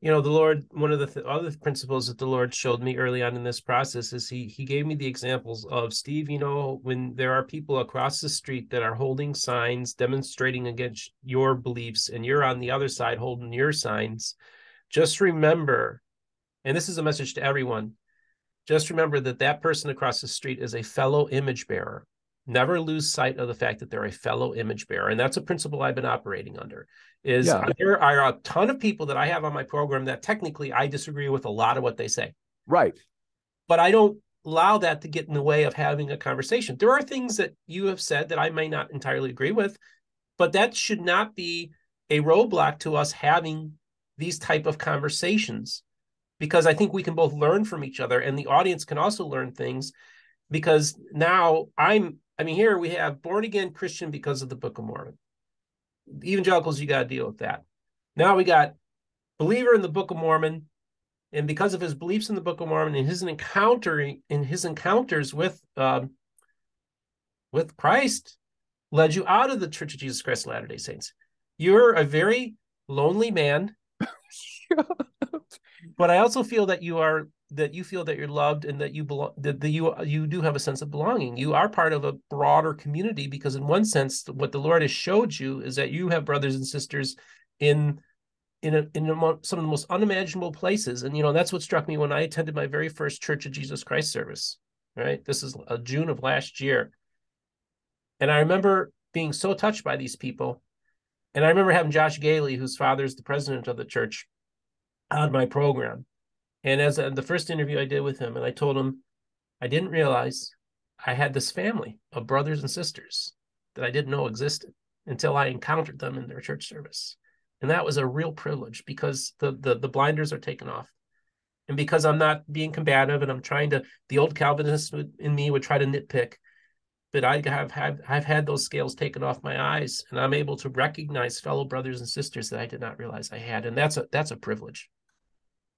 you know the lord one of the th- other principles that the lord showed me early on in this process is he he gave me the examples of steve you know when there are people across the street that are holding signs demonstrating against your beliefs and you're on the other side holding your signs just remember and this is a message to everyone just remember that that person across the street is a fellow image bearer never lose sight of the fact that they're a fellow image bearer and that's a principle i've been operating under is yeah. there are a ton of people that i have on my program that technically i disagree with a lot of what they say. Right. But i don't allow that to get in the way of having a conversation. There are things that you have said that i may not entirely agree with but that should not be a roadblock to us having these type of conversations because i think we can both learn from each other and the audience can also learn things because now i'm I mean, here we have born again Christian because of the Book of Mormon. Evangelicals, you got to deal with that. Now we got believer in the Book of Mormon, and because of his beliefs in the Book of Mormon and his encounter in his encounters with um, with Christ, led you out of the Church of Jesus Christ of Latter Day Saints. You're a very lonely man, but I also feel that you are that you feel that you're loved and that you belong that, that you uh, you do have a sense of belonging. You are part of a broader community because in one sense what the lord has showed you is that you have brothers and sisters in in a, in a, some of the most unimaginable places. And you know that's what struck me when i attended my very first church of jesus christ service right? This is a june of last year. And i remember being so touched by these people. And i remember having josh gailey whose father is the president of the church on my program and as a, the first interview I did with him, and I told him I didn't realize I had this family of brothers and sisters that I didn't know existed until I encountered them in their church service. And that was a real privilege because the the, the blinders are taken off. And because I'm not being combative and I'm trying to, the old Calvinist in me would try to nitpick, but I have had I've had those scales taken off my eyes, and I'm able to recognize fellow brothers and sisters that I did not realize I had, and that's a that's a privilege.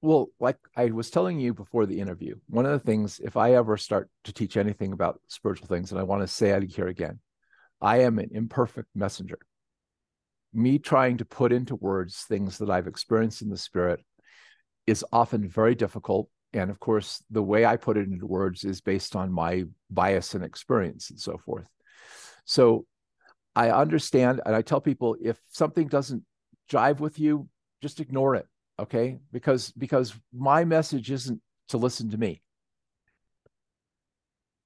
Well, like I was telling you before the interview, one of the things, if I ever start to teach anything about spiritual things, and I want to say it here again, I am an imperfect messenger. Me trying to put into words things that I've experienced in the spirit is often very difficult. And of course, the way I put it into words is based on my bias and experience and so forth. So I understand, and I tell people if something doesn't jive with you, just ignore it okay? Because because my message isn't to listen to me.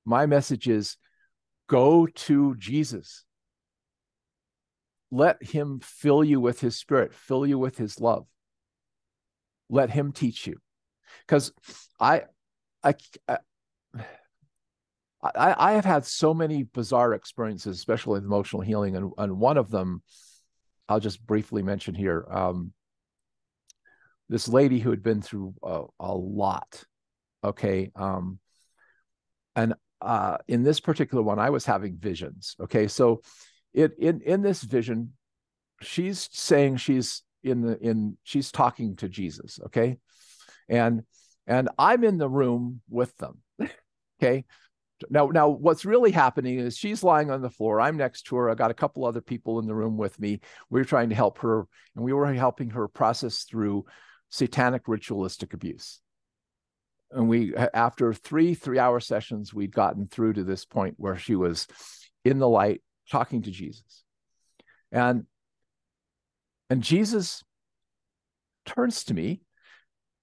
My message is go to jesus. Let him fill you with his spirit fill you with his love. Let him teach you. Because I, I i I, have had so many bizarre experiences, especially emotional healing, and, and one of them I'll just briefly mention here. Um, this lady who had been through a, a lot. Okay. Um, and uh, in this particular one, I was having visions. Okay. So it in in this vision, she's saying she's in the in she's talking to Jesus. Okay. And and I'm in the room with them. okay. Now, now, what's really happening is she's lying on the floor. I'm next to her. I got a couple other people in the room with me. We are trying to help her, and we were helping her process through satanic ritualistic abuse. And we, after three three hour sessions, we'd gotten through to this point where she was in the light talking to Jesus. And and Jesus turns to me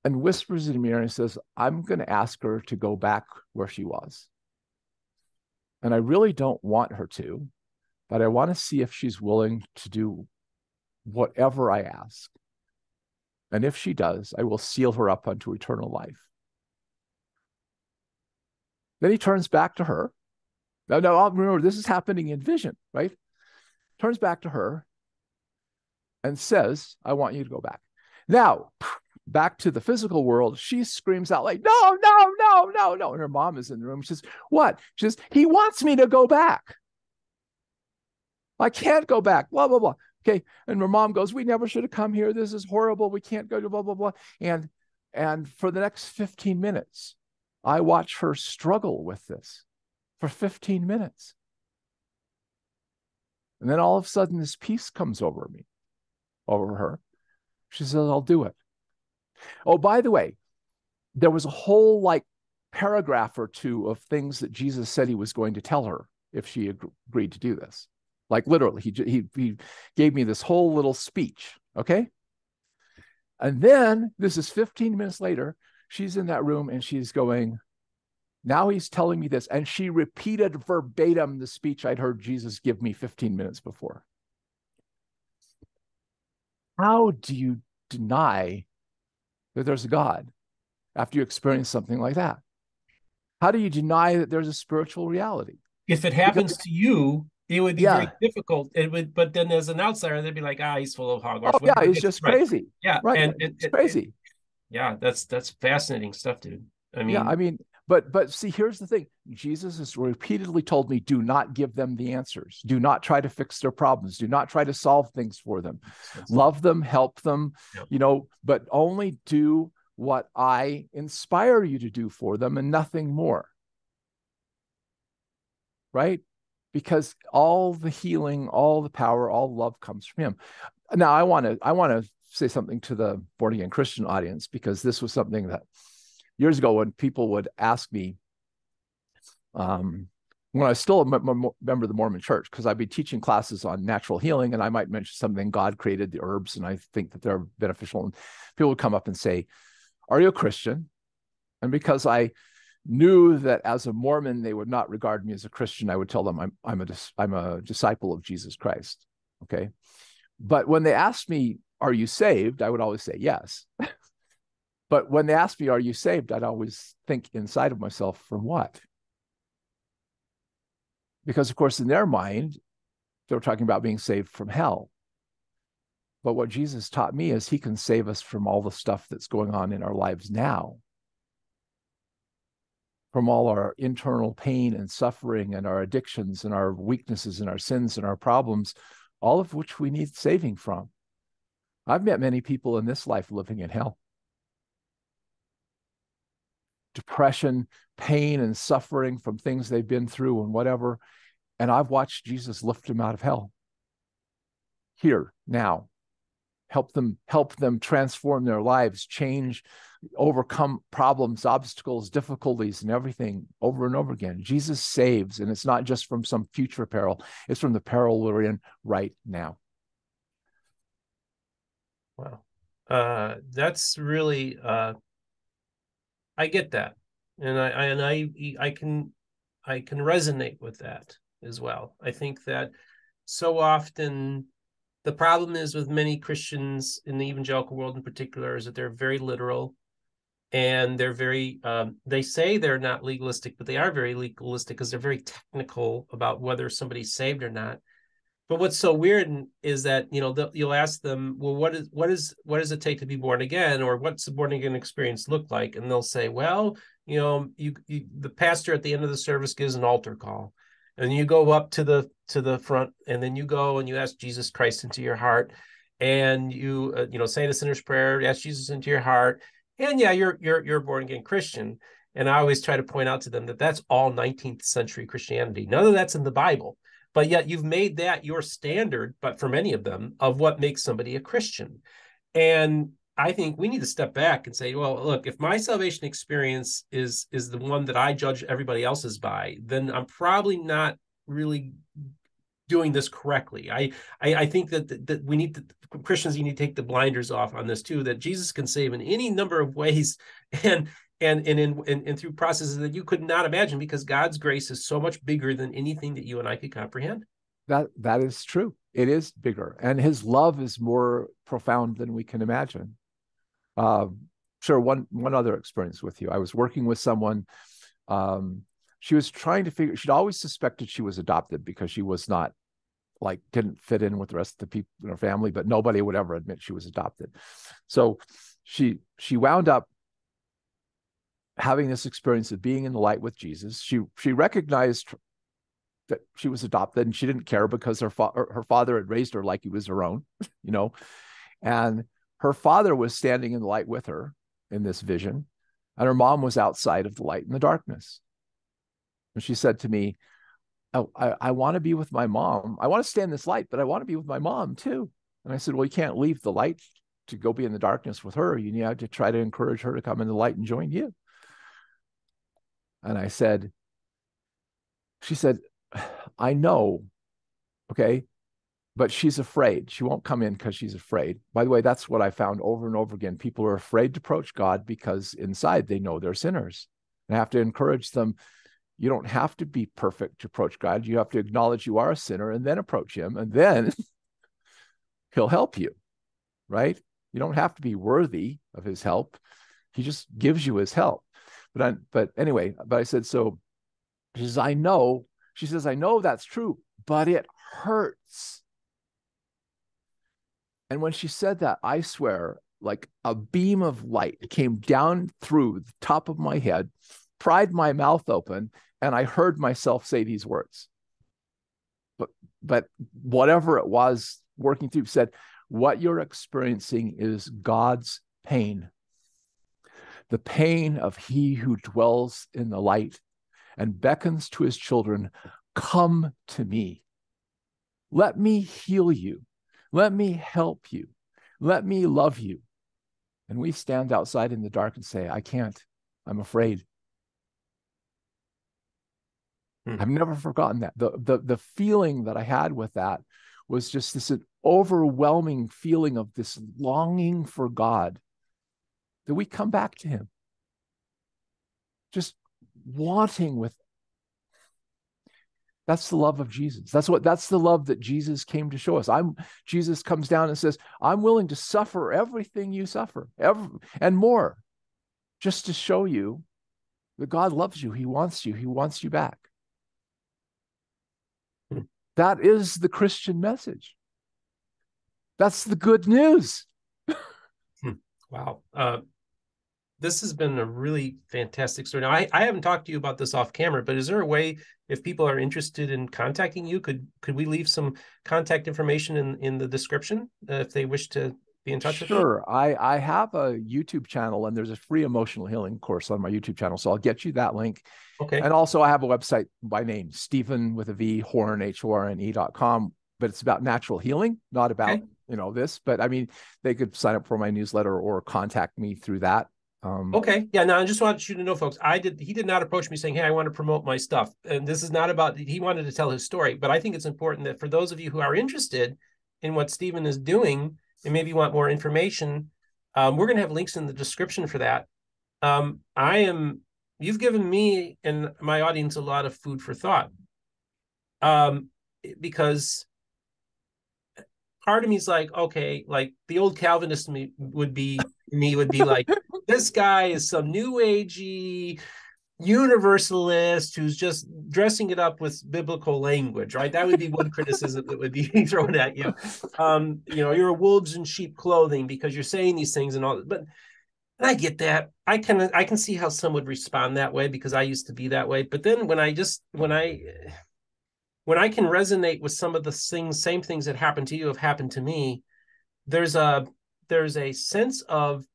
and whispers in my ear and says, I'm going to ask her to go back where she was. And I really don't want her to, but I want to see if she's willing to do whatever I ask. And if she does, I will seal her up unto eternal life. Then he turns back to her. Now, now remember, this is happening in vision, right? Turns back to her and says, I want you to go back. Now, back to the physical world, she screams out like, no, no, no, no, no. And her mom is in the room. She says, what? She says, he wants me to go back. I can't go back, blah, blah, blah. Okay. And her mom goes, We never should have come here. This is horrible. We can't go to blah, blah, blah. And and for the next 15 minutes, I watch her struggle with this for 15 minutes. And then all of a sudden, this peace comes over me, over her. She says, I'll do it. Oh, by the way, there was a whole like paragraph or two of things that Jesus said he was going to tell her if she agreed to do this. Like literally, he, he, he gave me this whole little speech. Okay. And then this is 15 minutes later. She's in that room and she's going, now he's telling me this. And she repeated verbatim the speech I'd heard Jesus give me 15 minutes before. How do you deny that there's a God after you experience something like that? How do you deny that there's a spiritual reality? If it happens because, to you, it would be yeah. very difficult. It would, but then as an outsider, they'd be like, ah, he's full of hogwash. Oh, yeah, he's just right. crazy. Yeah, right. And it's it, crazy. It, yeah, that's that's fascinating stuff, dude. I mean, yeah, I mean, but but see, here's the thing: Jesus has repeatedly told me, do not give them the answers. Do not try to fix their problems. Do not try to solve things for them. Love them, help them, yep. you know, but only do what I inspire you to do for them, and nothing more. Right? Because all the healing, all the power, all love comes from him. Now, I want to I want to say something to the born again Christian audience because this was something that years ago when people would ask me, um, when I was still a member of the Mormon Church, because I'd be teaching classes on natural healing, and I might mention something God created the herbs, and I think that they're beneficial, and people would come up and say, "Are you a Christian?" And because I knew that as a Mormon they would not regard me as a Christian, I would tell them I'm I'm a I'm a disciple of Jesus Christ. Okay, but when they asked me, "Are you saved?" I would always say yes. but when they asked me, "Are you saved?" I'd always think inside of myself, "From what?" Because of course, in their mind, they were talking about being saved from hell. But what Jesus taught me is He can save us from all the stuff that's going on in our lives now from all our internal pain and suffering and our addictions and our weaknesses and our sins and our problems, all of which we need saving from. I've met many people in this life living in hell. depression, pain, and suffering from things they've been through and whatever. And I've watched Jesus lift them out of hell here, now. Help them, help them transform their lives, change, overcome problems, obstacles, difficulties, and everything over and over again. Jesus saves, and it's not just from some future peril, it's from the peril we're in right now. Wow. Uh, that's really uh, I get that, and I, I and I I can I can resonate with that as well. I think that so often the problem is with many Christians in the evangelical world in particular is that they're very literal and they're very um, they say they're not legalistic but they are very legalistic because they're very technical about whether somebody's saved or not. But what's so weird is that you know you'll ask them well what is what is what does it take to be born again? Or what's the born again experience look like? And they'll say well you know you, you the pastor at the end of the service gives an altar call. And you go up to the to the front and then you go and you ask jesus christ into your heart. And you uh, you know say the sinner's prayer ask jesus into your heart and yeah you're you're you're a born again christian. And i always try to point out to them that that's all 19th century christianity. None of that's in the bible. But yet you've made that your standard but for many of them of what makes somebody a christian. And i think we need to step back and say well look if my salvation experience is is the one that i judge everybody else's by then i'm probably not really doing this correctly i i, I think that, that we need to christians you need to take the blinders off on this too that jesus can save in any number of ways and and and in and, and through processes that you could not imagine because God's grace is so much bigger than anything that you and I could comprehend. That that is true. It is bigger, and His love is more profound than we can imagine. Uh, sure. One one other experience with you. I was working with someone. Um, she was trying to figure. She'd always suspected she was adopted because she was not like didn't fit in with the rest of the people in her family, but nobody would ever admit she was adopted. So she she wound up having this experience of being in the light with Jesus. She she recognized that she was adopted and she didn't care because her fa- her father had raised her like he was her own, you know. And her father was standing in the light with her in this vision, and her mom was outside of the light in the darkness. And she said to me, oh, I, I want to be with my mom. I want to stay in this light, but I want to be with my mom too. And I said, Well, you can't leave the light to go be in the darkness with her. You need to try to encourage her to come in the light and join you. And I said, she said, I know, okay, but she's afraid. She won't come in because she's afraid. By the way, that's what I found over and over again. People are afraid to approach God because inside they know they're sinners. And I have to encourage them. You don't have to be perfect to approach God. You have to acknowledge you are a sinner and then approach Him, and then He'll help you, right? You don't have to be worthy of His help. He just gives you His help. But I, but anyway, but I said, so she says, I know. She says, I know that's true, but it hurts. And when she said that, I swear, like a beam of light came down through the top of my head, pried my mouth open, and I heard myself say these words. But but whatever it was working through said, what you're experiencing is God's pain the pain of he who dwells in the light and beckons to his children, Come to me. Let me heal you. Let me help you. Let me love you. And we stand outside in the dark and say, I can't. I'm afraid. Hmm. I've never forgotten that. The, the, the feeling that I had with that was just this overwhelming feeling of this longing for God that we come back to him. Just wanting with that's the love of Jesus. That's what that's the love that Jesus came to show us. I'm Jesus comes down and says, "I'm willing to suffer everything you suffer, every, and more, just to show you that God loves you. He wants you. He wants you back." That is the Christian message. That's the good news. Hmm. wow. Uh, this has been a really fantastic story. Now, I, I haven't talked to you about this off camera, but is there a way, if people are interested in contacting you, could could we leave some contact information in in the description uh, if they wish to be in touch sure. with? Sure. I, I have a YouTube channel and there's a free emotional healing course on my YouTube channel. So I'll get you that link. Okay. And also I have a website by name, Steven with a V, Horne, H-O-R-N-E dot com, but it's about natural healing, not about, okay. you know, this, but I mean, they could sign up for my newsletter or contact me through that. Um, okay. Yeah. Now I just want you to know, folks, I did, he did not approach me saying, Hey, I want to promote my stuff. And this is not about, he wanted to tell his story, but I think it's important that for those of you who are interested in what Steven is doing and maybe you want more information, um, we're going to have links in the description for that. Um, I am, you've given me and my audience a lot of food for thought. Um, because part of me is like, okay, like the old Calvinist me would be me would be like, this guy is some new agey universalist who's just dressing it up with biblical language, right? That would be one criticism that would be thrown at you. Um, you know, you're a wolves in sheep clothing because you're saying these things and all that. but I get that. I can I can see how some would respond that way because I used to be that way. But then when I just when I when I can resonate with some of the things, same things that happened to you have happened to me, there's a there's a sense of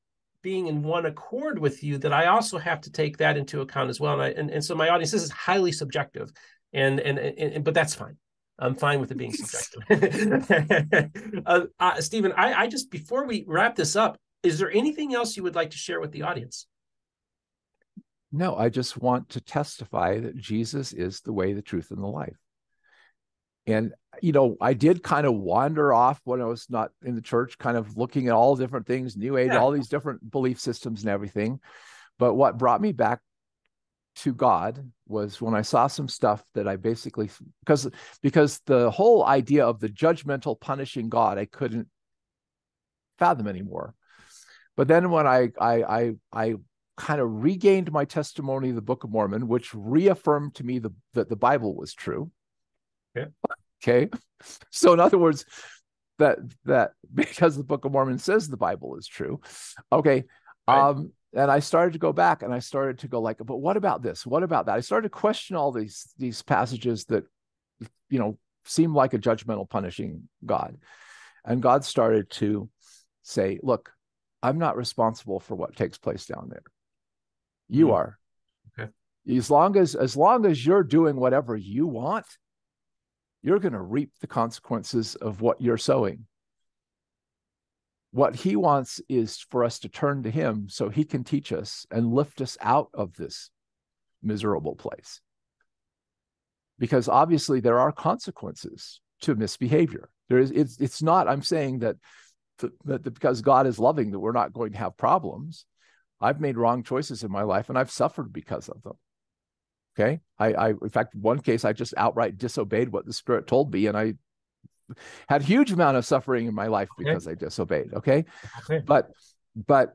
being in one accord with you that I also have to take that into account as well. And I, and, and so my audience, this is highly subjective, and, and and but that's fine. I'm fine with it being subjective. uh, uh, Steven, I, I just before we wrap this up, is there anything else you would like to share with the audience? No, I just want to testify that Jesus is the way, the truth, and the life. And, you know, I did kind of wander off when I was not in the church, kind of looking at all different things, New Age, yeah. all these different belief systems and everything. But what brought me back to God was when I saw some stuff that I basically because because the whole idea of the judgmental punishing God I couldn't fathom anymore. But then when I I I, I kind of regained my testimony of the Book of Mormon, which reaffirmed to me the, that the Bible was true. Okay. Okay. So in other words, that that because the Book of Mormon says the Bible is true. Okay. Right. Um, and I started to go back and I started to go like, but what about this? What about that? I started to question all these these passages that you know seem like a judgmental, punishing God. And God started to say, look, I'm not responsible for what takes place down there. You mm-hmm. are. Okay. As long as as long as you're doing whatever you want, you're going to reap the consequences of what you're sowing. What he wants is for us to turn to him so he can teach us and lift us out of this miserable place. Because obviously there are consequences to misbehavior. There is it's it's not I'm saying that, that, that because God is loving that we're not going to have problems. I've made wrong choices in my life and I've suffered because of them. Okay. I, I, in fact, one case I just outright disobeyed what the Spirit told me, and I had huge amount of suffering in my life okay. because I disobeyed. Okay? okay. But, but,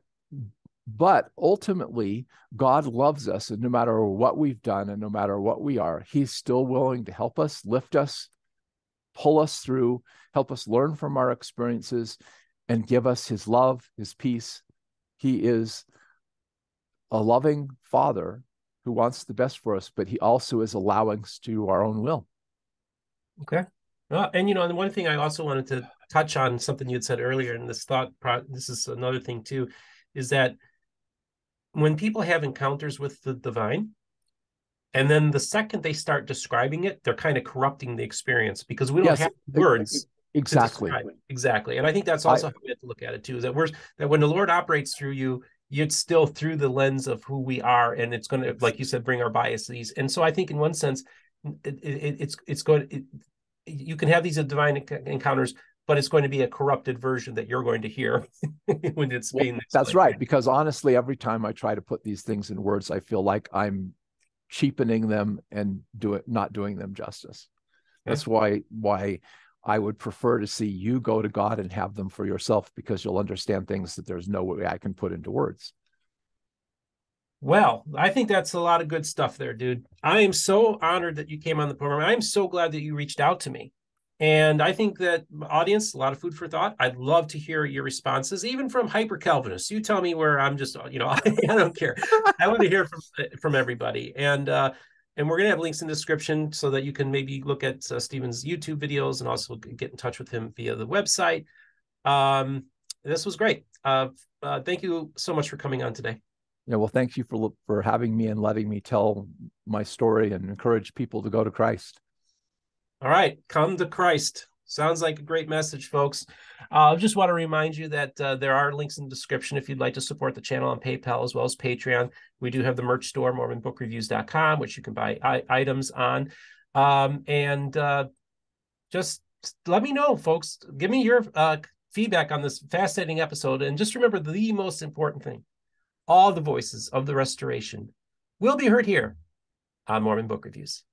but ultimately, God loves us, and no matter what we've done and no matter what we are, He's still willing to help us, lift us, pull us through, help us learn from our experiences, and give us His love, His peace. He is a loving Father who wants the best for us, but he also is allowing us to our own will. Okay. Well, and you know, and one thing I also wanted to touch on something you had said earlier, and this thought, this is another thing too, is that when people have encounters with the divine, and then the second they start describing it, they're kind of corrupting the experience because we don't yes, have words. Exactly. Exactly. And I think that's also I, how we have to look at it too, is that we're that when the Lord operates through you, it's still through the lens of who we are and it's going to like you said bring our biases. And so i think in one sense it, it, it's it's going it, you can have these divine encounters but it's going to be a corrupted version that you're going to hear when it's being that's right because honestly every time i try to put these things in words i feel like i'm cheapening them and do it not doing them justice. That's why why I would prefer to see you go to God and have them for yourself because you'll understand things that there's no way I can put into words. Well, I think that's a lot of good stuff there, dude. I am so honored that you came on the program. I'm so glad that you reached out to me. And I think that audience, a lot of food for thought. I'd love to hear your responses, even from hyper Calvinists. You tell me where I'm just, you know, I, don't care. I want to hear from from everybody. And uh, and we're going to have links in the description so that you can maybe look at uh, Steven's YouTube videos and also get in touch with him via the website. Um, this was great. Uh, uh, thank you so much for coming on today. Yeah, well, thank you for for having me and letting me tell my story and encourage people to go to Christ. All right, come to Christ. Sounds like a great message, folks. Uh, I just want to remind you that uh, there are links in the description if you'd like to support the channel on PayPal as well as Patreon. We do have the merch store, MormonBookReviews.com, which you can buy I- items on. Um, and uh, just let me know, folks. Give me your uh, feedback on this fascinating episode. And just remember the most important thing all the voices of the restoration will be heard here on Mormon Book Reviews.